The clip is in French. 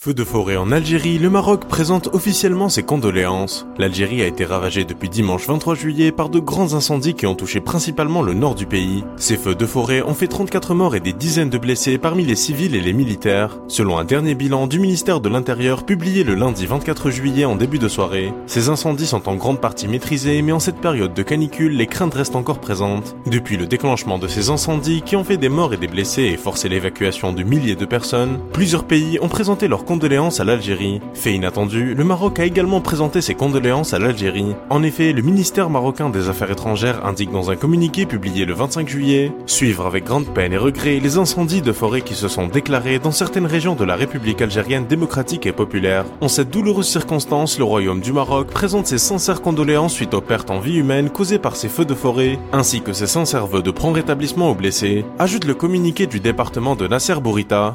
Feu de forêt en Algérie, le Maroc présente officiellement ses condoléances. L'Algérie a été ravagée depuis dimanche 23 juillet par de grands incendies qui ont touché principalement le nord du pays. Ces feux de forêt ont fait 34 morts et des dizaines de blessés parmi les civils et les militaires, selon un dernier bilan du ministère de l'Intérieur publié le lundi 24 juillet en début de soirée. Ces incendies sont en grande partie maîtrisés, mais en cette période de canicule, les craintes restent encore présentes. Depuis le déclenchement de ces incendies qui ont fait des morts et des blessés et forcé l'évacuation de milliers de personnes, plusieurs pays ont présenté leur condoléances à l'Algérie. Fait inattendu, le Maroc a également présenté ses condoléances à l'Algérie. En effet, le ministère marocain des Affaires étrangères indique dans un communiqué publié le 25 juillet suivre avec grande peine et regret les incendies de forêt qui se sont déclarés dans certaines régions de la République algérienne démocratique et populaire. En cette douloureuse circonstance, le Royaume du Maroc présente ses sincères condoléances suite aux pertes en vie humaine causées par ces feux de forêt, ainsi que ses sincères vœux de prompt rétablissement aux blessés, ajoute le communiqué du département de Nasser Bourita.